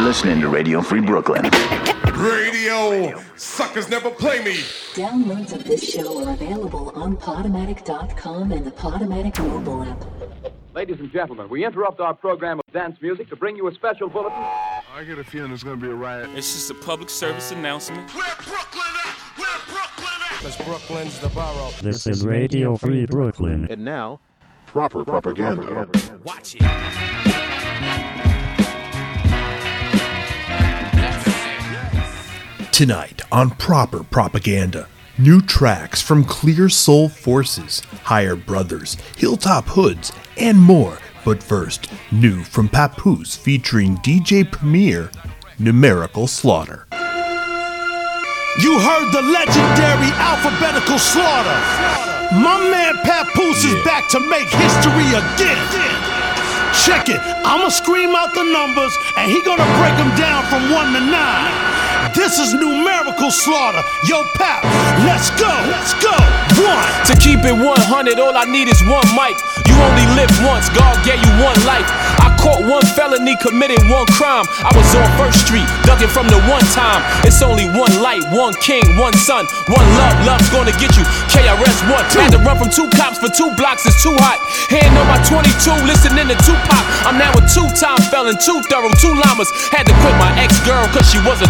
listening to Radio Free Brooklyn. Radio suckers never play me. Downloads of this show are available on Podomatic.com and the Podomatic mobile app. Ladies and gentlemen, we interrupt our program of dance music to bring you a special bulletin. I get a feeling there's gonna be a riot. It's just a public service announcement. Where Brooklyn at? Where Brooklyn at? Cause Brooklyn's the borough. This is Radio Free Brooklyn. And now, Proper propaganda. Watch it. Tonight on Proper Propaganda, new tracks from Clear Soul Forces, Higher Brothers, Hilltop Hoods, and more. But first, new from Papoose featuring DJ Premier, Numerical Slaughter. You heard the legendary alphabetical slaughter. My man Papoose is back to make history again. Check it. I'ma scream out the numbers and he gonna break them down from one to nine. This is numerical slaughter. Yo, Pap, let's go. Let's go. One. To keep it 100, all I need is one mic. You only live once, God gave you one life. I caught one felony, committed one crime. I was on First Street, ducking from the one time. It's only one light, one king, one son, one love. Love's gonna get you. KRS One. Had to run from two cops for two blocks, it's too hot. Hand on my 22, listening to Tupac. I'm now a two-time felon, two thorough, two llamas. Had to quit my ex-girl cause she was a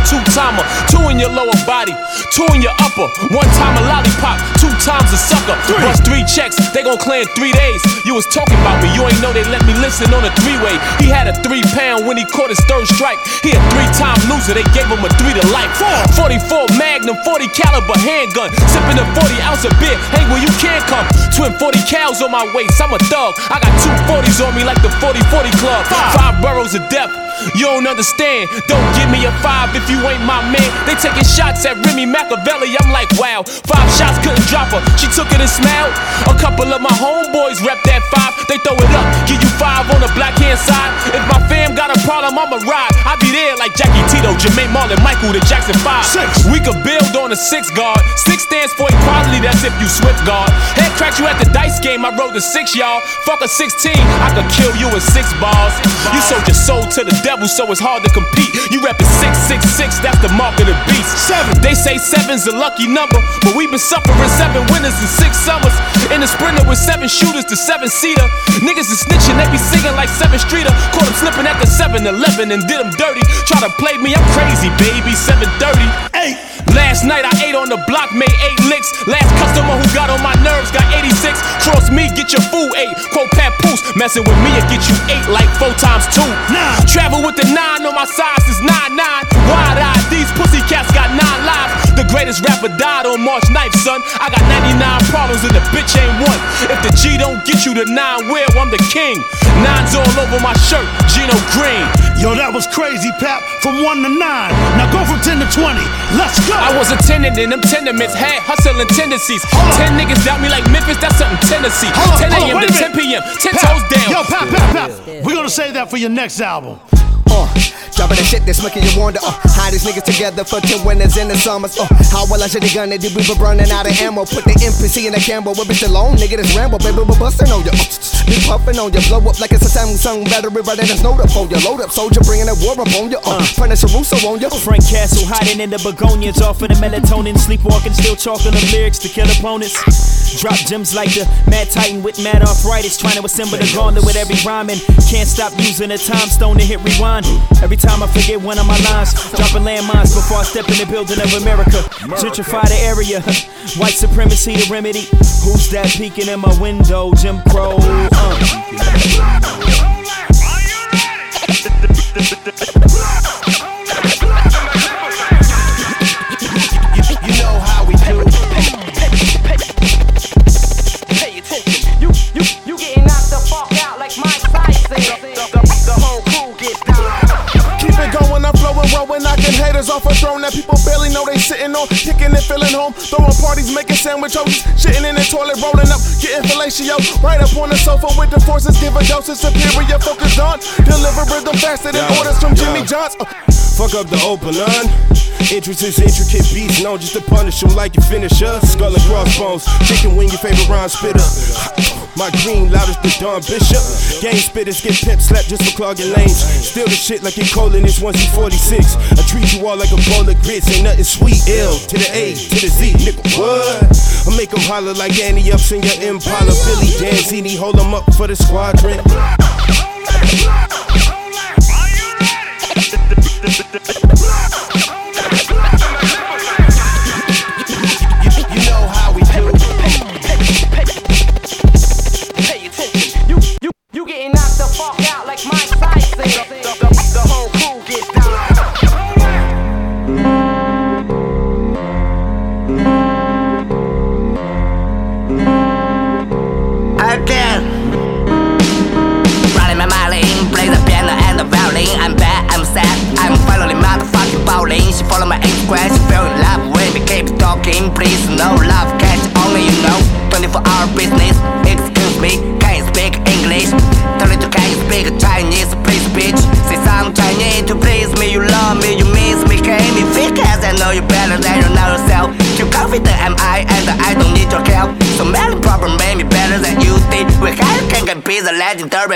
Two in your lower body, two in your upper. One time a lollipop, two times a sucker. Bust three checks, they gon' clear in three days. You was talking about me, you ain't know they let me listen on a three-way. He had a three pound when he caught his third strike. He a three-time loser, they gave him a three to life. 44 Magnum, 40 caliber handgun. Sipping a 40 ounce of beer, hey where you can come. Twin 40 cows on my waist, I'm a thug. I got two 40s on me like the 40-40 club. Five boroughs of death. You don't understand. Don't give me a five if you ain't my man. They taking shots at Remy Machiavelli. I'm like, wow. Five shots couldn't drop her. She took it and smiled. A couple of my homeboys rep that five. They throw it up, give you five on the black hand side. If my fam got a problem, I'ma ride. I be there like Jackie Tito, Jermaine Marlon, Michael, the Jackson Five. Six. We could build on a six guard. Six stands for equality. That's if you swift guard. Head cracked you at the dice game. I rode the six, y'all. Fuck a 16. I could kill you with six balls. You sold your soul to the devil, so it's hard to compete. You reppin' 666, that's the mark of the beast. Seven. They say seven's a lucky number, but we've been suffering seven winters and six summers. In a sprinter with seven shooters to seven seater. Niggas is snitching, they be singing like seven streeter. Caught him slipping at the 7 Eleven and did him dirty. Try to play me, I'm crazy, baby. 730. Eight. Last night I ate on the block, made eight licks. Last customer who got on my nerves got 86. Cross me, get your food eight. Quote Papoose, messing with me, it get you eight like four times two. Nine. Travel with the nine on my size is nine nine. Wide eyed, these pussy cats got nine lives. The greatest rapper died on March 9th, son. I got 99 problems and the bitch ain't one. If the G don't get you the nine, well, I'm the king. Nines all over my shirt, Gino Green. Yo, that was crazy, Pap. From one to nine. Now go from 10 to 20. Let's go. I was a tenant in them tenements, had hustling tendencies. Hold Ten niggas doubt me like Memphis, that's something Tennessee. Hold 10 a.m. to 10 p.m., 10 Pap. toes down. Yo, Pap, Pap, Pap. We're gonna save that for your next album. Uh, dropping the shit that's making you wonder. Uh, how these niggas together for 10 winners in the summers. Uh, how well I should have gunned it. Did we been running out of ammo? Put the NPC in the Campbell. Whip it alone, nigga. This Rambo, baby. We're busting on you. Uh, be puffing on you. Blow up like it's a Samsung battery. Running this note up on you. Load up, soldier. Bringing that war up on you. Uh, Punisher Russo on you. Frank Castle hiding in the begonias, off of the melatonin, sleepwalking, still chalking up lyrics to kill opponents. Drop gems like the Mad Titan with mad arthritis, trying to assemble the gauntlet with every rhyming. Can't stop using the time stone to hit rewind. Every time I forget one of my lines, dropping landmines before I step in the building of America. Gentrify the area, white supremacy the remedy. Who's that peeking in my window? Jim Crow. Uh. Haters off a throne that people barely know they sitting on. Kicking and feeling home, throwing parties, making sandwich hoes, shitting in the toilet, rolling up, getting fellatio. Right up on the sofa with the forces, give a dose of superior focus on. Deliver rhythm faster than Yeah, orders from Jimmy John's. Johnson. Fuck up the open line. Intricate, intricate beats, known just to punish them like your finisher. Skull and crossbones, chicken wing, your favorite rhyme spitter. My green loud as the Don Bishop. Game spitters get pimp slapped just for clogging lanes. Still the shit like you're calling this once you 46. I treat you all like a bowl of grits, ain't nothing sweet. L to the A to the Z, nigga. What? I make them holler like Annie ups in your Impala. Billy Danzini, hold them up for the squadron. You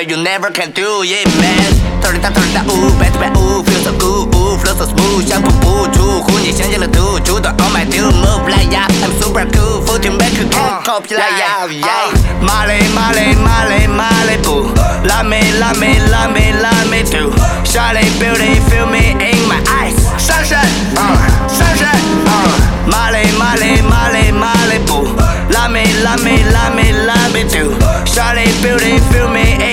you never can do it, man. turn it down, turn it down, ooh, back to back, ooh, feel so good, ooh, flow so smooth，像瀑布出乎你想象的突出的 All my do move like yeah, I'm super cool, full to make a cool, copy like yeah, yeah. Molly, Molly, Molly, Molly, boo. Love me, love me, love me, love me too. Charlie, beauty, feel me in my eyes. Sunshine, uh, sunshine, uh. Molly, Molly, Molly, Molly, boo. Love me, love me, love me, love me too. Charlie, beauty, feel me in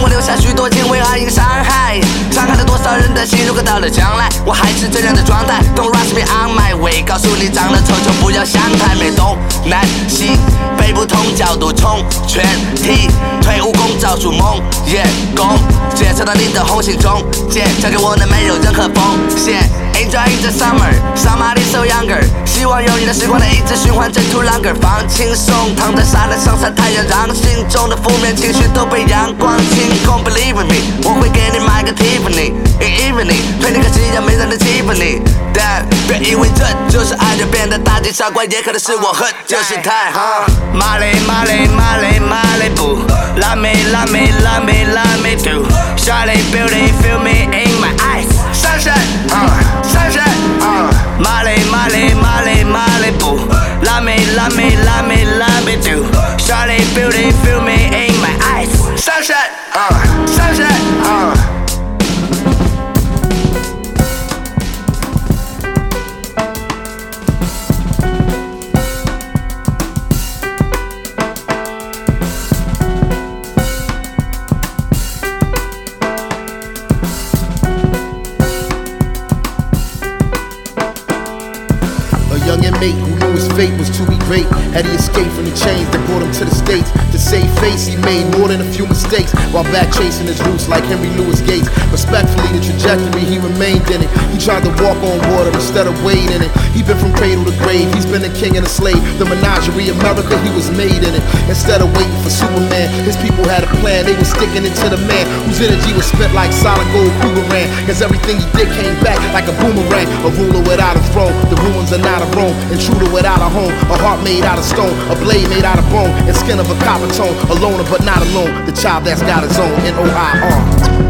我留下许多敬畏而因伤害，伤害了多少人的心。如果到了将来，我还是这样的状态。Don't rush me on my way，告诉你长得丑就不要想太美。东南西北不同角度冲，全体退武功照出梦魇弓，检测到你的红心中间，交给我那没有任何风险。Enjoy the summer, somebody so younger。希望有你的时光能一直循环，征途 longer，放轻松，躺在沙滩上晒太阳，让心中的负面情绪都被阳光清空。Believe in me，我会给你买个 Tiffany，in evening，陪你看夕阳没人的 Tiffany。但别以为这就是爱，就变得大惊小怪，也可能是我喝酒心态。哈，Molly Molly Molly Molly boo。Love me, love me, love me, love me too. Charlie, beauty, feel me in my eyes. Molly, Molly, Molly, boo. Love me, love me, me too. Charlie, beauty, feel me in my eyes. Sunshine, uh, sunshine, He escaped from the chains that brought him to the States? To save face, he made more than a few mistakes while back chasing his roots like Henry Louis Gates. Respectfully, the trajectory he remained in it. He tried to walk on water instead of wade in it. He been from cradle to grave, he's been a king and a slave. The menagerie, America, he was made in it. Instead of waiting for Superman, his people had a plan. They were sticking it to the man whose energy was spent like solid gold Kruger ran. Cause everything he did came back like a boomerang. A ruler without a throne, the ruins are not a Rome. Intruder without a home, a heart made out of stone, a blade made out of bone, and skin of a copper tone. A loner but not alone, the child that's got his own. N O I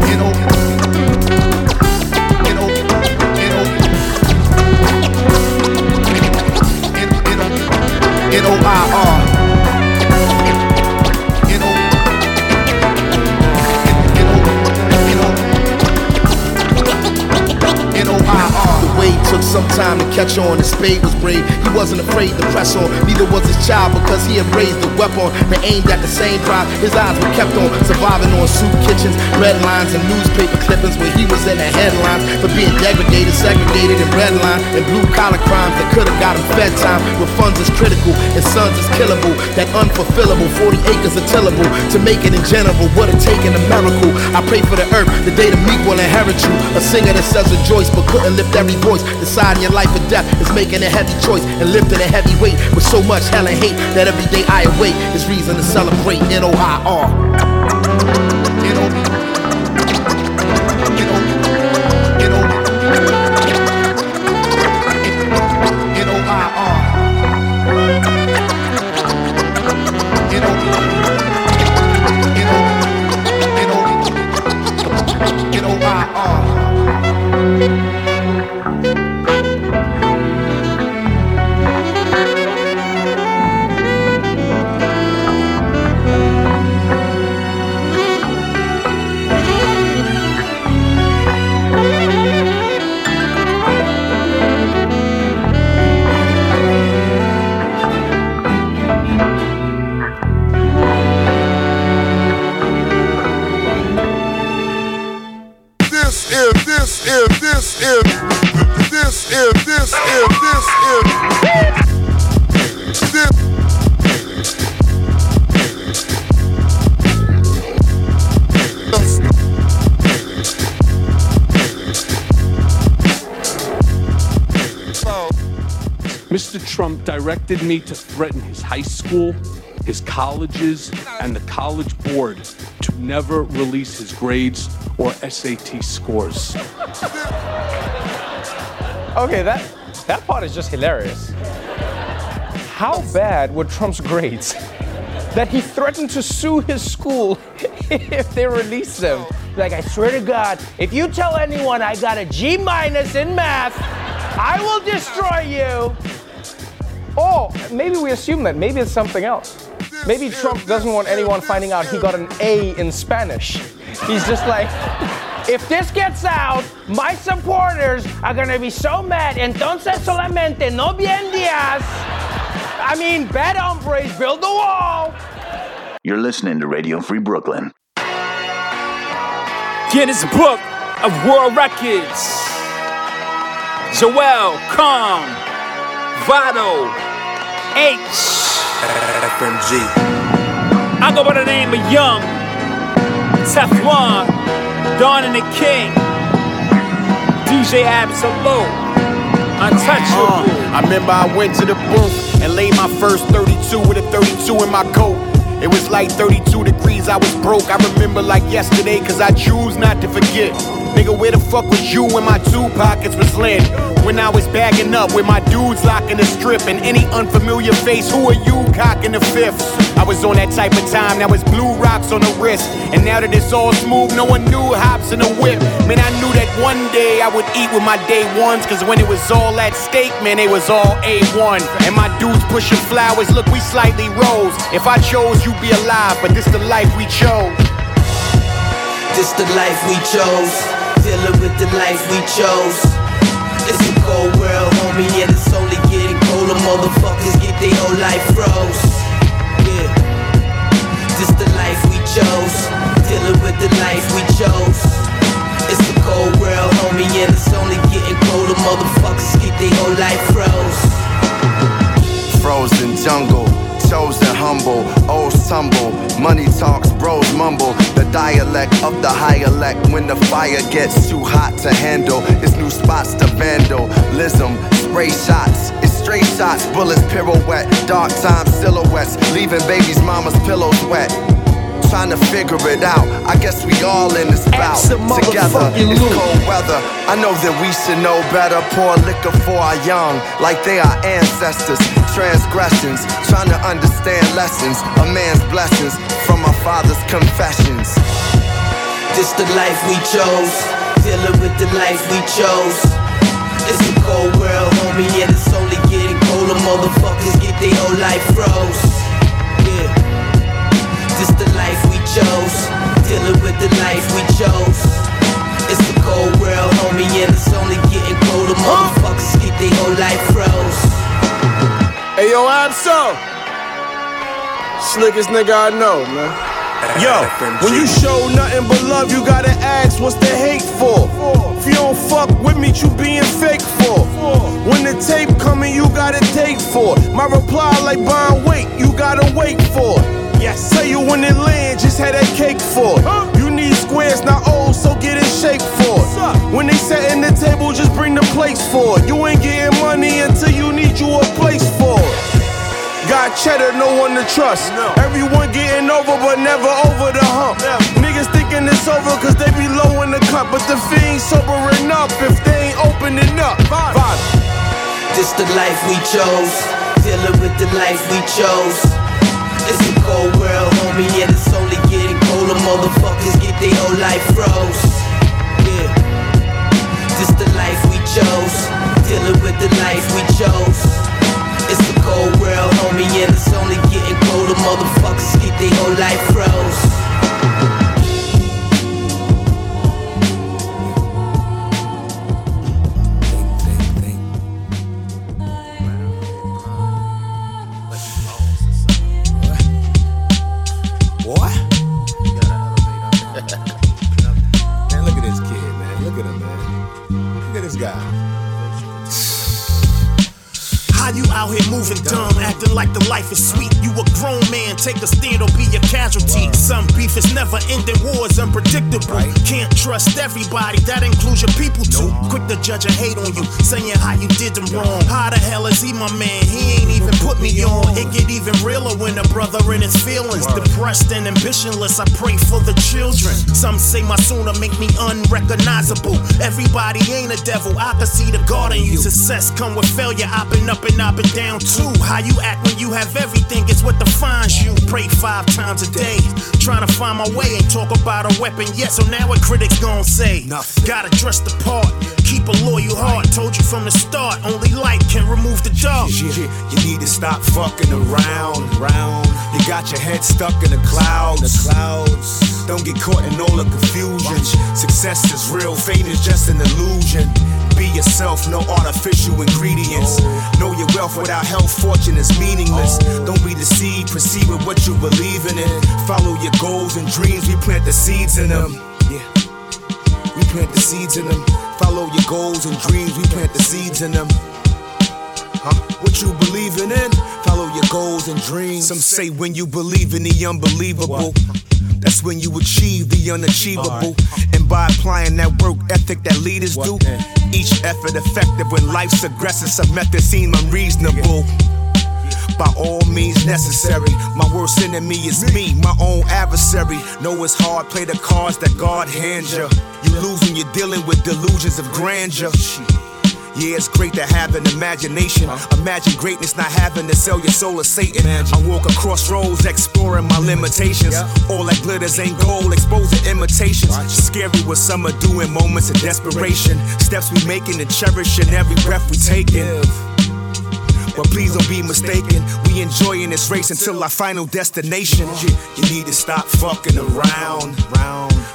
took some time to catch on. His spade was brave. He wasn't afraid to press on. Neither was his child because he had raised the weapon. They aimed at the same crime. His eyes were kept on surviving on soup kitchens, red lines, and newspaper clippings where he was in the headlines for being degraded, segregated, and redlined and blue collar crimes that could have got him fed time. Where funds is critical and sons is killable. That unfulfillable 40 acres are tillable. To make it in general would have taken a miracle. I pray for the earth, the day the meek will inherit you. A singer that says rejoice but couldn't lift every voice. Deciding your life or death is making a heavy choice and lifting a heavy weight with so much hell and hate that every day I awake is reason to celebrate. N directed me to threaten his high school, his colleges, and the college board to never release his grades or SAT scores. Okay, that that part is just hilarious. How bad were Trump's grades that he threatened to sue his school if they release them? Like, I swear to God, if you tell anyone I got a G minus in math, I will destroy you. Or maybe we assume that maybe it's something else. Maybe Trump doesn't want anyone finding out he got an A in Spanish. He's just like, if this gets out, my supporters are gonna be so mad. Entonces solamente no bien días. I mean, bad hombres build the wall. You're listening to Radio Free Brooklyn. Guinness Book of World Records. Joell, Calm, Vado, H. FMG. I go by the name of Young, Teflon, Dawn and the King, DJ Absolut, Untouchable. Uh, I remember I went to the booth and laid my first 32 with a 32 in my coat. It was like 32 degrees, I was broke. I remember like yesterday, cause I choose not to forget. Nigga, where the fuck was you when my two pockets was lit? When I was bagging up with my dudes locking the strip and any unfamiliar face, who are you cocking the fifth? I was on that type of time, now it's blue rocks on the wrist. And now that it's all smooth, no one knew hops in the whip. Man, I knew that one day I would eat with my day ones, cause when it was all at stake, man, they was all A1. And my dudes pushing flowers, look, we slightly rose. If I chose, you'd be alive, but this the life we chose. This the life we chose. Dealing with the life we chose. It's a cold the life we chose. It's a cold world, homie, and it's only getting colder. Motherfuckers get their whole life froze. Frozen jungle, chosen humble, old tumble. Money talks, bros mumble. The dialect of the high elect. When the fire gets too hot to handle, it's new spots to vandalism. Spray shots, it's straight shots, bullets pirouette. Dark time silhouettes, leaving baby's mama's pillows wet. Trying to figure it out. I guess we all in this bout together. It's cold weather. I know that we should know better. Pour liquor for our young, like they are ancestors. Transgressions, trying to understand lessons. A man's blessings from our father's confessions. This the life we chose. Dealing with the life we chose. It's a cold world, homie, and it's only getting colder. Motherfuckers get their whole life froze. Life chose. Dealing with the life we chose. It's a cold world, homie, and it's only getting colder. Motherfuckers get their whole life froze. Hey yo, Absol. Slickest nigga I know, man. Yo, when you show nothing but love, you gotta ask what's the hate for. If you don't fuck with me, you being fake for. When the tape coming, you gotta take for. My reply like buying weight, you gotta wait for. It. Yes, tell you when it lands, just had that cake for. it. You need squares, not old, so get in shape for. it. When they setting the table, just bring the plates for. it. You ain't getting money until you need you a place for. it. Got cheddar, no one to trust. Everyone getting over, but never over the hump. Niggas thinking it's over cause they be low in the cup. But the fiends sobering up if they ain't opening up. Vibe. This the life we chose. Dealing with the life we chose. It's a cold world, homie, and it's only getting colder. Motherfuckers get their whole life froze. Yeah. This the life we chose. Dealing with the life we chose. It's a cold world, homie, and it's only getting colder. Motherfuckers get their whole life froze. Life is sweet. You a grown man, take a stand or be a casualty. Some beef is never ending, war is unpredictable. Can't trust everybody, that includes your people too. Quick to judge and hate on you, saying how you did them wrong. How the hell is he my man? He ain't even put me on. It get even realer when a brother in his feelings. Depressed and ambitionless, I pray for the children. Some say my sooner make me unrecognizable. Everybody ain't a devil, I can see the God in you. Success come with failure, I've been up and I've been down too. How you act when you have everything is what defines you. Pray five times a day, trying to find my way. Ain't talk about a weapon yet, so now what critics gon' say? Gotta dress the part, keep a loyal heart. Told you from the start, only light can remove the dark. Yeah, you need to stop fucking around. Round. You got your head stuck in the clouds. The clouds. Don't get caught in all the confusion. Success is real, fame is just an illusion. Be yourself, no artificial ingredients. Know your wealth without health, fortune is meaningless. Oh. Don't be deceived, proceed with what you believe in it. Follow your goals and dreams, we plant the seeds in them. Yeah. We plant the seeds in them. Follow your goals and dreams, we plant the seeds in them. Huh? What you believing in? Follow your goals and dreams. Some say when you believe in the unbelievable, that's when you achieve the unachievable. And by applying that work ethic that leaders do, each effort effective when life's aggressive, some methods seem unreasonable. By all means necessary. My worst enemy is me, my own adversary. Know it's hard, play the cards that God hands you. You lose when you're dealing with delusions of grandeur. Yeah, it's great to have an imagination. Imagine greatness not having to sell your soul to Satan. I walk across roads exploring my limitations. All that glitters ain't gold, exposing imitations. Scary what some are doing, moments of desperation. Steps we making and cherishing every breath we taking. But please don't be mistaken. We enjoying this race until our final destination. You, you need to stop fucking around.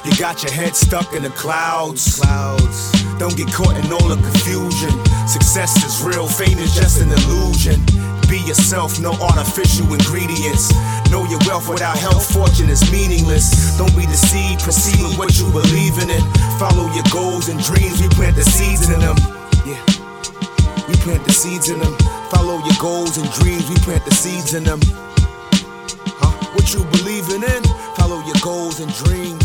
You got your head stuck in the clouds. Don't get caught in all the confusion. Success is real, fame is just an illusion. Be yourself, no artificial ingredients. Know your wealth without health, fortune is meaningless. Don't be deceived, proceed with what you believe in it. Follow your goals and dreams, we plant the seeds in them. Yeah. We plant the seeds in them. Follow your goals and dreams, we plant the seeds in them. Huh? What you believing in? Follow your goals and dreams.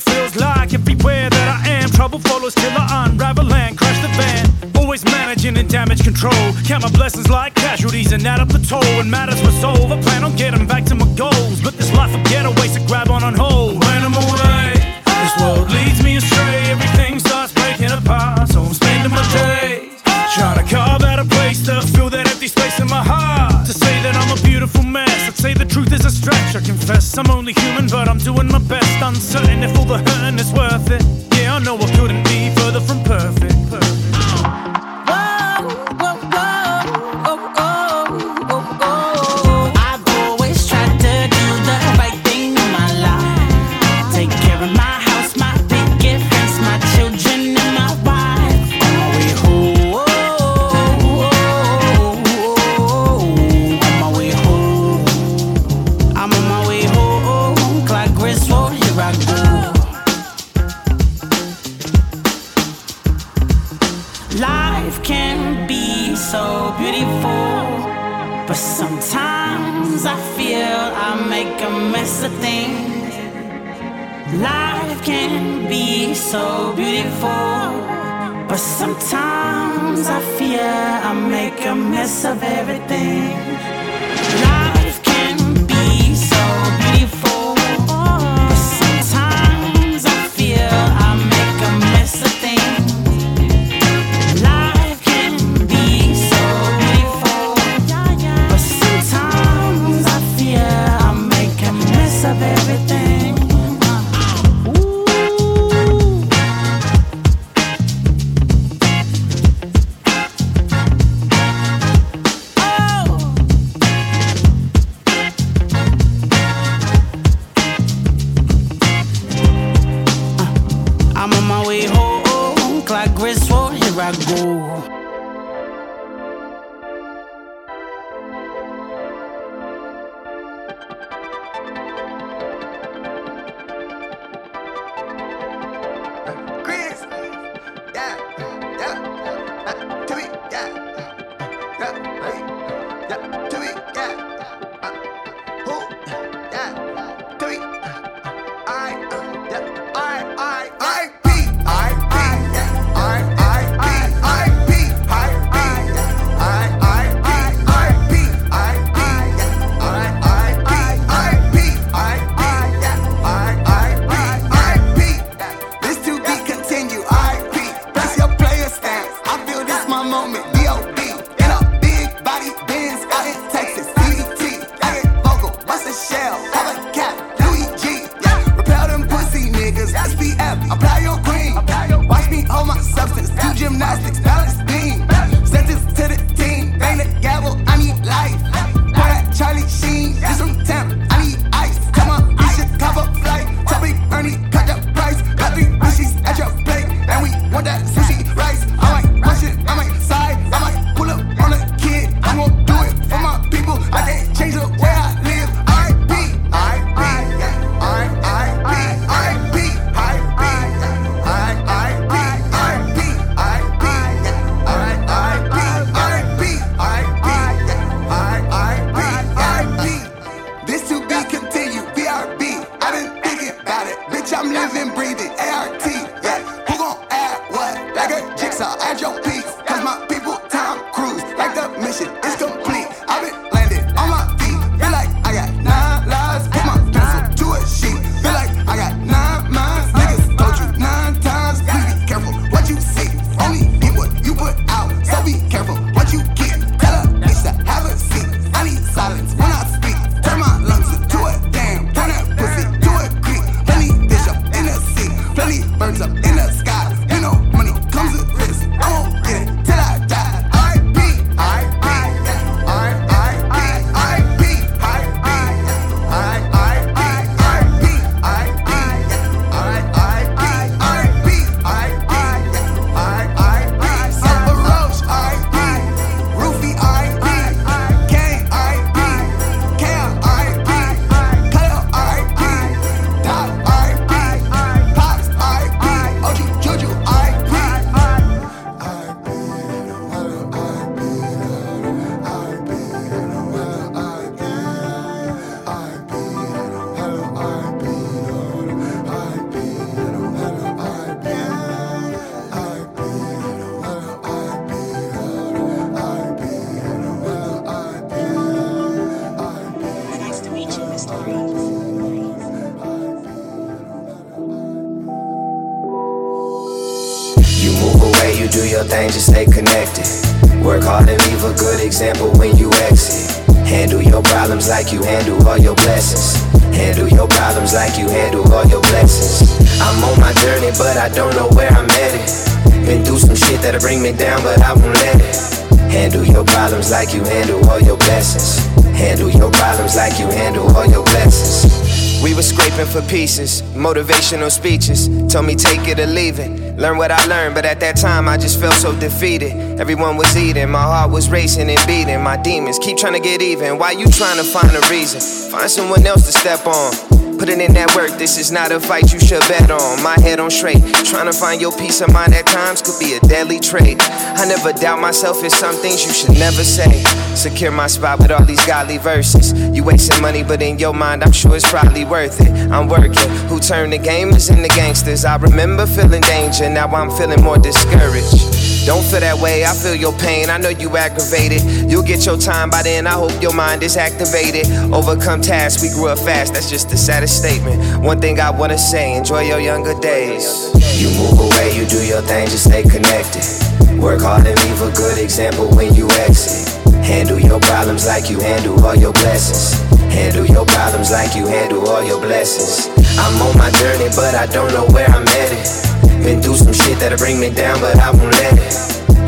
It feels like everywhere that I am. Trouble follows till I unravel and crash the van. Always managing and damage control. Count my blessings like casualties and add up the toll. When matters resolve, I thing, just stay connected. Work hard and leave a good example when you exit. Handle your problems like you handle all your blessings. Handle your problems like you handle all your blessings. I'm on my journey, but I don't know where I'm headed. Been through some shit that'll bring me down, but I won't let it. Handle your problems like you handle all your blessings. Handle your problems like you handle all your blessings. We were scraping for pieces, motivational speeches. Told me take it or leave it. Learn what I learned, but at that time I just felt so defeated. Everyone was eating, my heart was racing and beating. My demons keep trying to get even. Why you trying to find a reason? Find someone else to step on. Putting in that work, this is not a fight you should bet on. My head on straight, trying to find your peace of mind at times could be a deadly trait. I never doubt myself, it's some things you should never say. Secure my spot with all these godly verses. You wasting money, but in your mind, I'm sure it's probably worth it. I'm working. Who turned the gamers into gangsters? I remember feeling danger, now I'm feeling more discouraged. Don't feel that way, I feel your pain. I know you aggravated. You'll get your time by then, I hope your mind is activated. Overcome tasks, we grew up fast, that's just the saddest statement. One thing I wanna say, enjoy your younger days. You move away, you do your thing, just stay connected. Work hard and leave a good example when you exit. Handle your problems like you handle all your blessings. Handle your problems like you handle all your blessings. I'm on my journey, but I don't know where I'm headed. Been through some shit that'll bring me down, but I won't let it.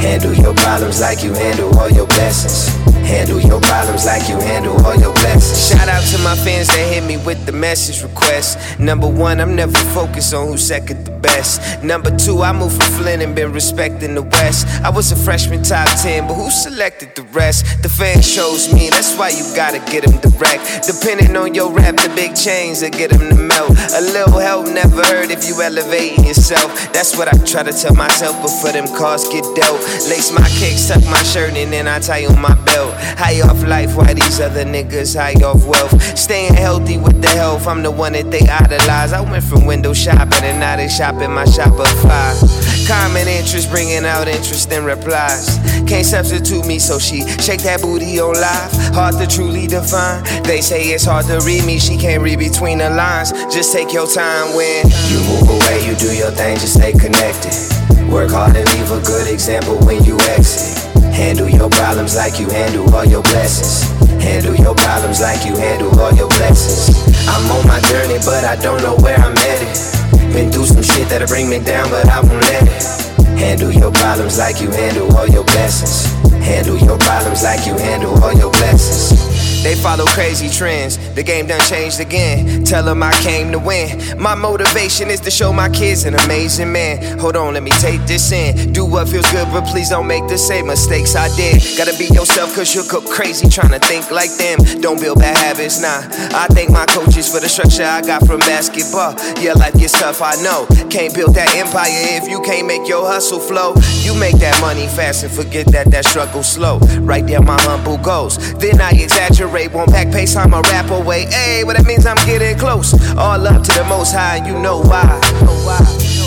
Handle your problems like you handle all your blessings. Handle your problems like you handle all your blessings. Shout out to my fans that hit me with the message request. Number one, I'm never focused on who's second the best. Number two, I moved from Flint and been respecting the West. I was a freshman top 10, but who selected the rest? The fans chose me, that's why you gotta get them direct. Depending on your rap, the big chains that get them to melt. A little help never hurt if you elevating yourself. That's what I try to tell myself before them cars get dealt. Lace my kicks, tuck my shirt, and then I tie on my belt. High off life, why these other niggas high off wealth? Staying healthy with the health, I'm the one that they idolize. I went from window shopping and now they shopping my Shopify. Common interest, bringing out interest and replies. Can't substitute me, so she shake that booty on live. Hard to truly define. They say it's hard to read me, she can't read between the lines. Just take your time when you move away, you do your thing, just stay connected. Work hard and leave a good example when you exit. Handle your problems like you handle all your blessings. Handle your problems like you handle all your blessings. I'm on my journey, but I don't know where I'm headed. Been through some shit that'll bring me down, but I won't let it. Handle your problems like you handle all your blessings. Handle your problems like you handle all your blessings. They follow crazy trends. The game done changed again. Tell them I came to win. My motivation is to show my kids an amazing man. Hold on, let me take this in. Do what feels good, but please don't make the same mistakes I did. Gotta be yourself, cause you'll go crazy trying to think like them. Don't build bad habits, nah. I thank my coaches for the structure I got from basketball. Yeah, life gets tough, I know. Can't build that empire if you can't make your hustle flow. You make that money fast and forget that that struggle slow. Right there, my humble goals. Then I exaggerate, won't pack pace, I'm a rap away. Hey, but that means I'm getting close. All up to the most high, and you know why.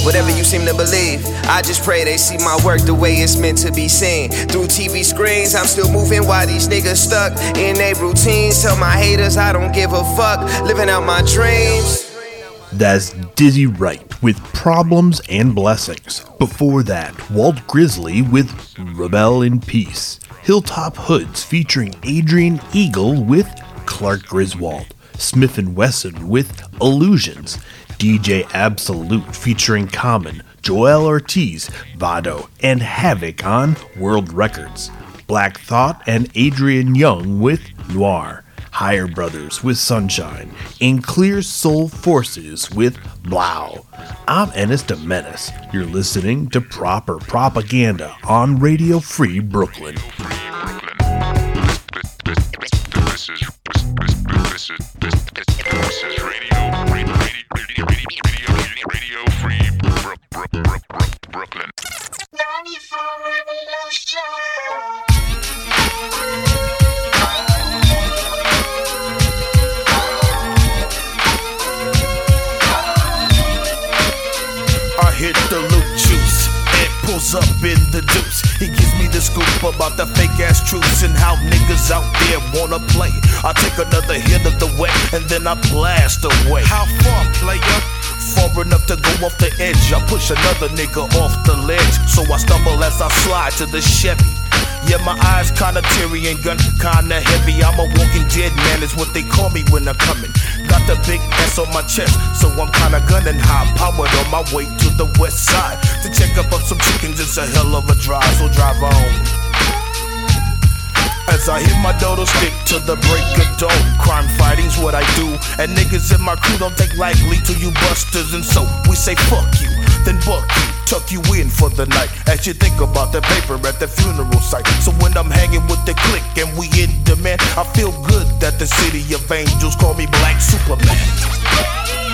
Whatever you seem to believe, I just pray they see my work the way it's meant to be seen. Through TV screens, I'm still moving while these niggas stuck in their routines. Tell my haters I don't give a fuck, living out my dreams. That's Dizzy Wright with Problems and Blessings. Before that, Walt Grizzly with Rebel in Peace. Hilltop Hoods featuring Adrian Eagle with Clark Griswold. Smif-N-Wessun with Illusions. DJ Absolut featuring Common, Joell Ortiz, Vado, and Havoc on World Records. Black Thought and Adrian Younge with Noir. Higher Brothers with Sunshine, and Clear Soul Forces with Blaow. I'm Ennis de. You're listening to Proper Propaganda on Radio Free Brooklyn. Brooklyn. I hit the loot juice. Ed pulls up in the deuce. He gives me the scoop about the fake ass truths and how niggas out there wanna play. I take another hit of the wet and then I blast away. How far, player? far enough to go off the edge. I push another nigga off the ledge. So I stumble as I slide to the Chevy. Yeah, my eyes kinda teary and gun kinda heavy. I'm a walking dead man, is what they call me when I'm coming. Got the big S on my chest, so I'm kinda gunning high powered on my way to the west side to check up on some chickens. It's a hell of a drive, so drive on. As I hit my dodo stick to the break of dawn. Crime fighting's what I do. And niggas in my crew don't take lightly to you busters. And so we say fuck you, then buck you, tuck you in for the night. As you think about the paper at the funeral site. So when I'm hanging with the clique and we in demand, I feel good that the city of angels call me Black Superman.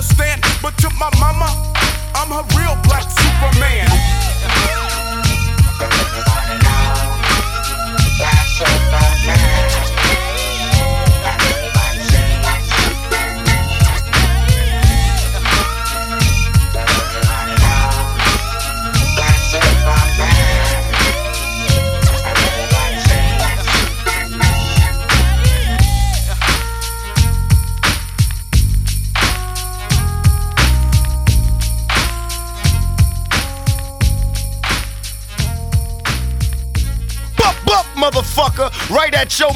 Understand, but to my mama, I'm her real black Superman.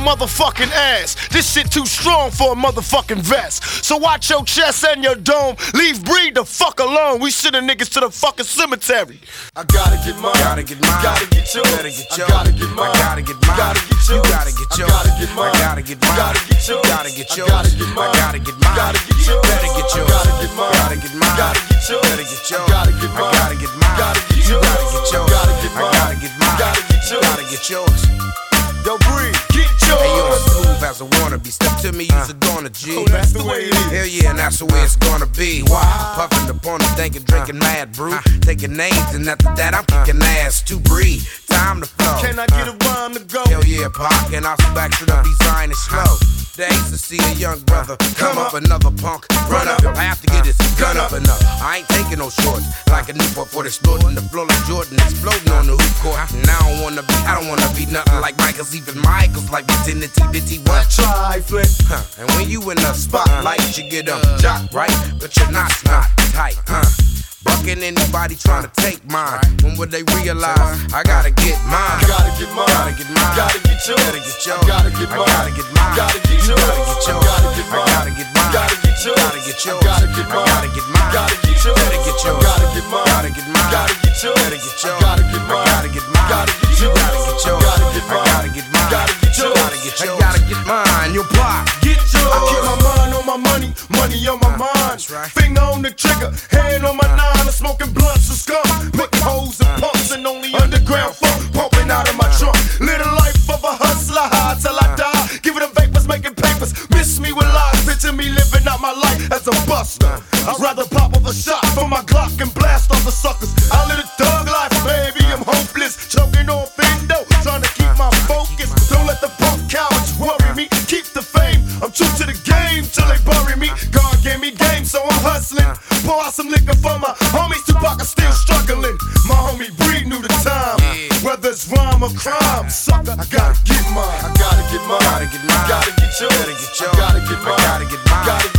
Motherfucking ass. This shit too strong for a motherfucking vest. So watch your chest and your dome. Leave breed the fuck alone. We sending niggas to the fucking cemetery. I gotta get mine. Gotta get mine. Gotta get yours. Gotta get yours. Gotta get mine. gotta get mine. Gotta get yours. You gotta get yours. Gotta get mine. gotta get mine. Gotta get yours. Gotta get yours. Gotta get mine. gotta get mine. Gotta get yours. Better get yours. Gotta get mine. Gotta get mine. Gotta get yours. Better get yours. Gotta get mine. gotta get mine. Gotta get yours. You gotta get yours. Gotta get mine. gotta get mine. Gotta get yours. Gotta get yours. Yo, breathe. Get yours. Hey, yo, I'm smooth as a wannabe. Step to me, use a gonna G. Oh, that's the way it is. Hell yeah, and that's the way it's gonna be. Why? Puffing upon the thinking, drinking uh. mad brew. Uh. Taking names, and after that, I'm kicking uh. ass to breathe. Time to flow. Can I get a rhyme to go? Hell yeah, pop. And I'll back to the design is slow. Used to see a young brother come up another punk. Run up, I have to get his gun up up. I ain't taking no shorts like a Newport for exploding the floor like Jordan exploding on the hoop court. And I don't wanna be, I don't wanna be nothing like Michael's, even Michael's like vicinity, bitty what? Try flip. Huh. And when you in the spotlight, you get them jock right, but you're not not tight, huh? Bucking anybody trying to take mine. When would they realize I gotta get mine? Gotta get mine. Gotta get mine. Gotta get yours. Gotta get yours. Gotta get mine. gotta get mine. Gotta get yours. gotta get. Gotta mine. Gotta get mine. Gotta get yours. Gotta get yours. Gotta get mine. gotta get mine. Gotta get yours. Better get yours. Gotta get mine. Gotta get mine. Gotta get yours. Better get yours. Gotta get mine. gotta get mine. Gotta get yours. gotta get yours. Gotta get mine. gotta get mine. Gotta get You yours. gotta get yours. I gotta get mine. Your block. Get yours. I keep my mind on my money, money on my mind. Finger on the trigger, hand on my nine. I'm smoking blunts and scum, making hoes and pumps and only underground funk pumping out of my trunk. Live the life of a hustler, high till I die. Giving them vapors, making papers, Miss me with lies, Picture me living out my life as a buster. I'd rather pop off a shot from my Glock and blast off the suckers. I live a thug life, baby. I'm hopeless, choking on true to the game till they bury me. God gave me game, so I'm hustling. Pour out some liquor for my homies. Tupac is still struggling. My homie Breed knew the time. Whether it's rhyme or crime, sucker, I gotta get mine. I gotta get mine. Gotta get mine. Gotta get yours. Gotta get yours. Gotta get mine. Gotta get mine. Gotta get yours. Gotta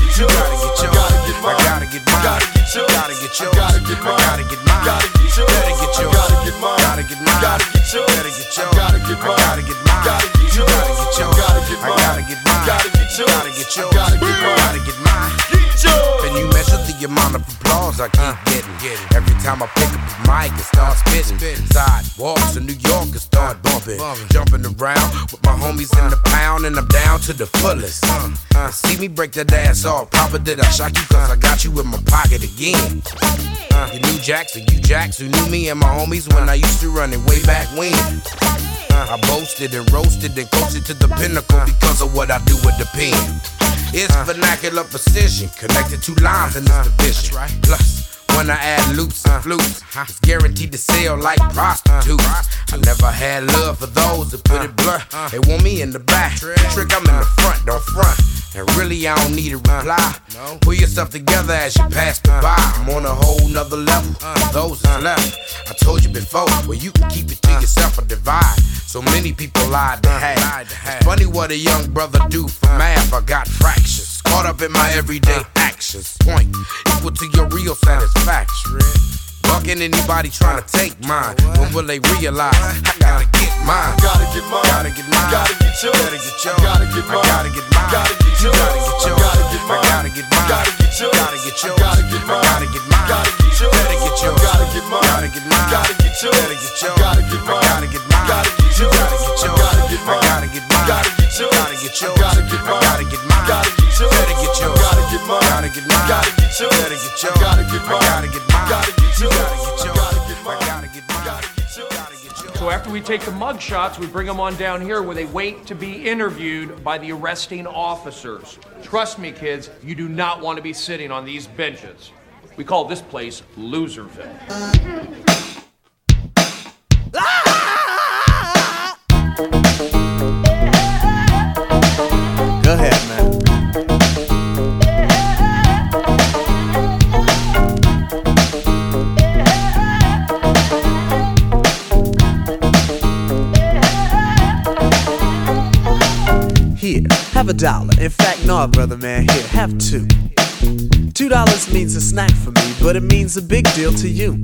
applause I keep getting? Every time I pick up the mic and start spitting. Sidewalks in New York and start bumping. Jumping around with my homies in the pound and I'm down to the fullest. Uh, see me break that ass off. Papa, did I shock you? Cause I got you in my pocket again. Uh, you knew Jacks and you Jacks who knew me and my homies when I used to run it way back when. Uh, I boasted and roasted and coasted to the pinnacle because of what I do with the pen. It's vernacular precision, connected to lines in this division. Plus, when I add loops and flutes, it's guaranteed to sell like prostitutes. I never had love for those that put it blunt. They want me in the back, trick I'm in the front, don't front. And really, I don't need a reply. No. Pull yourself together as you pass me by. I'm on a whole nother level. For those left, I told you before, well, you can keep it to yourself or divide. So many people lied to have. It's funny what a young brother do for math. I got fractures caught up in my everyday actions. Point equal to your real satisfaction. Fucking anybody trying to take mine. When will they realize I gotta get mine? Gotta get mine. Gotta get mine. Gotta get yours. Gotta get yours. Gotta get mine. Gotta get mine. Gotta get yours. gotta get yours. Gotta get mine. Gotta get mine. Gotta get yours. Gotta get yours. Gotta get mine. Gotta get mine. Gotta get yours. Gotta get yours. Gotta get mine. Gotta get mine. Gotta get yours. Gotta get yours. Gotta get mine. Gotta get mine. Gotta get yours. Gotta get yours. Gotta get mine. Gotta get mine. Gotta get yours. Gotta get yours. Gotta get mine. gotta get mine. Gotta get yours. Gotta get yours. Gotta get mine. Gotta get mine. Gotta get yours. Gotta get yours. Gotta get mine. gotta get mine. Gotta get yours. Gotta get yours. Gotta get mine. Gotta get mine. Gotta get yours. Gotta get yours. So after we take the mug shots, we bring them on down here where they wait to be interviewed by the arresting officers. Trust me, kids, you do not want to be sitting on these benches. We call this place Loserville. Have a dollar. In fact, no, brother man. Here, have two. Two dollars means a snack for me, but it means a big deal to you.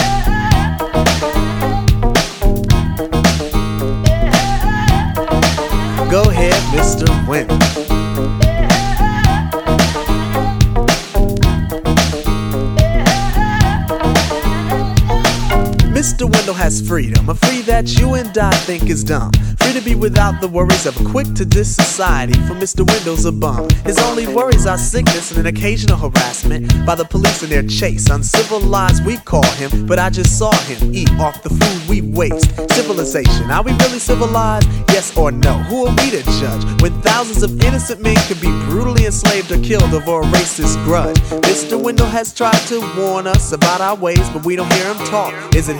Go ahead, Mr. Wendell. Mr. Wendell has freedom, a free that you and I think is dumb. Free to be without the worries of a quick to diss society, for Mr. Wendell's a bum. His only worries are sickness and an occasional harassment by the police in their chase. Uncivilized, we call him, but I just saw him eat off the food we waste. Civilization, are we really civilized? Yes or no? Who are we to judge when thousands of innocent men could be brutally enslaved or killed over a racist grudge? Mr. Wendell has tried to warn us about our ways, but we don't hear him talk. Is it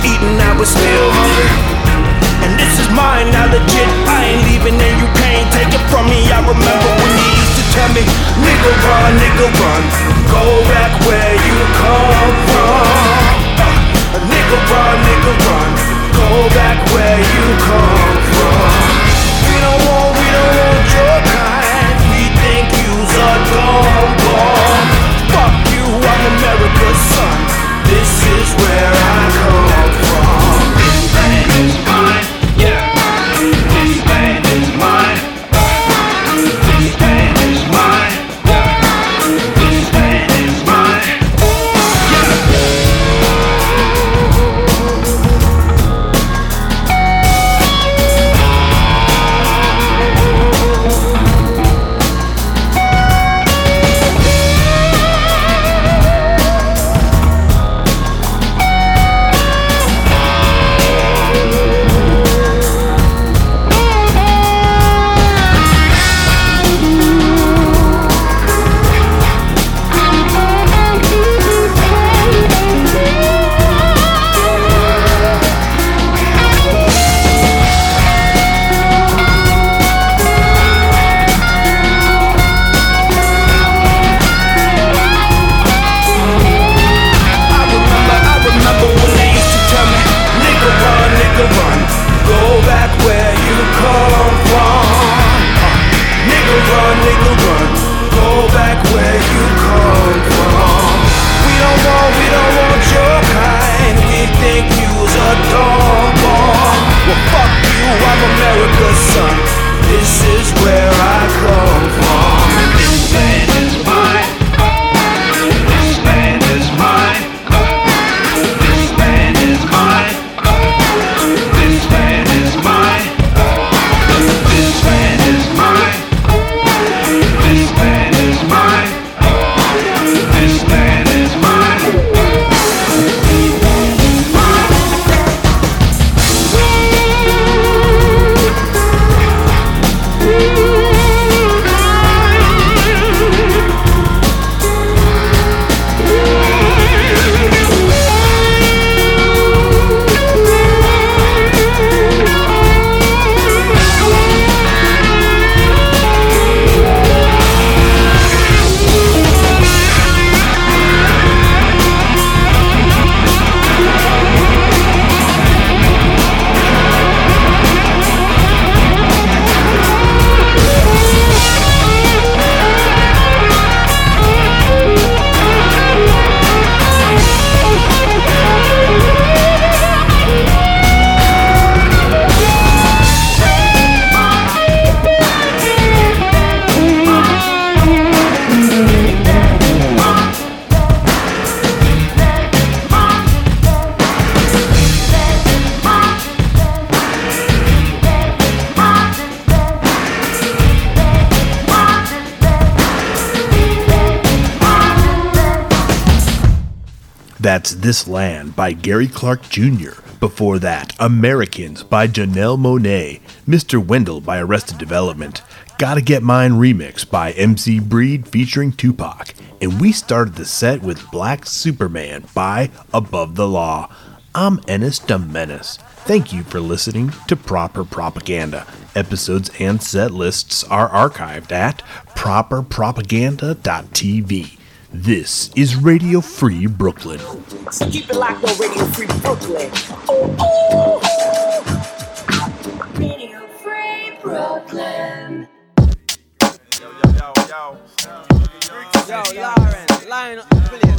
was eating, I was still hungry. And this is mine, now legit. I ain't leaving, and you can't take it from me. I remember when he used to tell me, nigga run, nigga run, go back where you come from. Uh, nigga run, nigga run, go back where you come from. We don't want, we don't want your kind. We think you's a dumb bum. Fuck you, I'm America's son. This is where I come from. That's This Land by Gary Clark Jr. Before that, Americans by Janelle Monae, Mr. Wendell by Arrested Development, Gotta Get Mine remix by MC Breed featuring Tupac, and we started the set with Black Superman by Above the Law. I'm Ennis Menace. Thank you for listening to Proper Propaganda. Episodes and set lists are archived at properpropaganda.tv. This is Radio Free Brooklyn. So keep it locked on Radio Free Brooklyn. Oh, oh. Radio Free Brooklyn. Yo, yo, yo, yo. Yo, Lauryn, line up the place.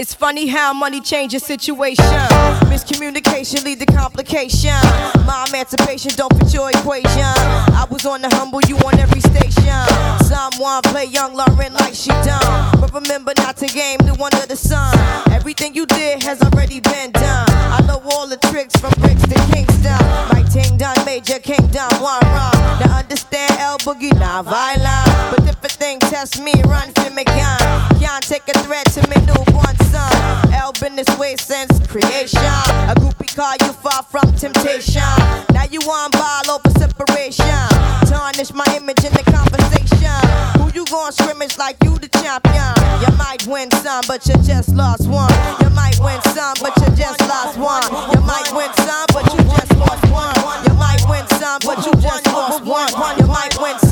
It's funny how money changes situation. Miscommunication lead to complication. My emancipation don't fit your equation. I was on the humble, you on every station. Someone play young Lauryn like she done. But remember not to game the one of the sun. Everything you did has already been done. I know all the tricks from bricks to Kingston. My ting done, major kingdom, one run. Now understand L Boogie, not violent. But if a thing test me, run for me gun. Can't take a threat to me newborn son. El been this way since creation. A groupie call you far from temptation. Now you on ball over separation. Tarnish my image in the conversation. Who you gon' scrimmage like you the champion? You might win some, but you just lost one. You might win some, but you just lost one. You might win some, but you just lost one. You might win some, but you just lost one. You might win some,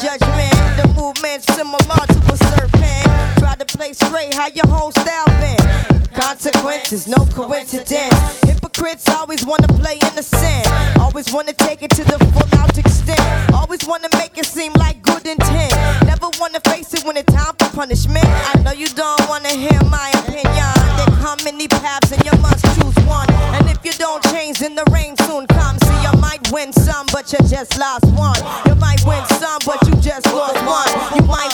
judgment. The movement's similar to a serpent. Try to play straight, how your whole style been. Consequences, no coincidence. Hypocrites always wanna play innocent. Always wanna take it to the full out extent. Always wanna make it seem like good intent. Never wanna face it when it's time for punishment. I know you don't wanna hear my opinion. There come many paths and you must choose one. And if you don't win some, but you just lost one. You might win some, but you just lost one. You might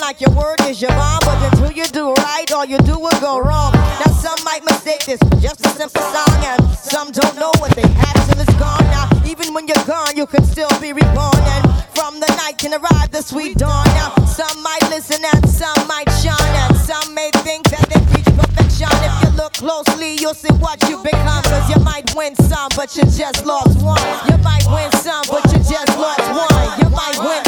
like your word is your bond, but until you do right, all you do will go wrong. Now some might mistake this just a simple song, and some don't know what they have till it's gone. Now even when you're gone, you can still be reborn, and from the night can arrive the sweet dawn. Now some might listen and some might shine, and some may think that they reach perfection. If you look closely, you'll see what you become. Cause you might win some, but you just lost one. You might win some, but you just lost one. You might win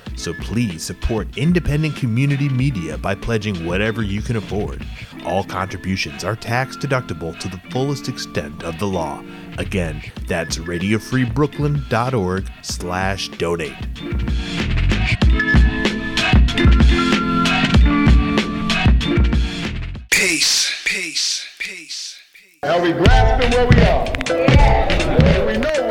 so please support independent community media by pledging whatever you can afford. All contributions are tax deductible to the fullest extent of the law. Again, that's radiofreebrooklyn.org slash donate. Peace, peace, peace. Are we grasping where we are? Yeah. We know where we are.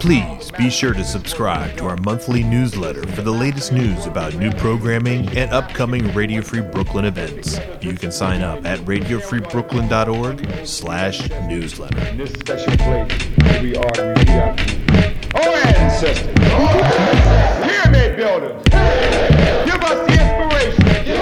Please be sure to subscribe to our monthly newsletter for the latest news about new programming and upcoming Radio Free Brooklyn events. You can sign up at radiofreebrooklyn.org slash newsletter. In this special place, we are ancestors. Pyramid builders. Give us the inspiration.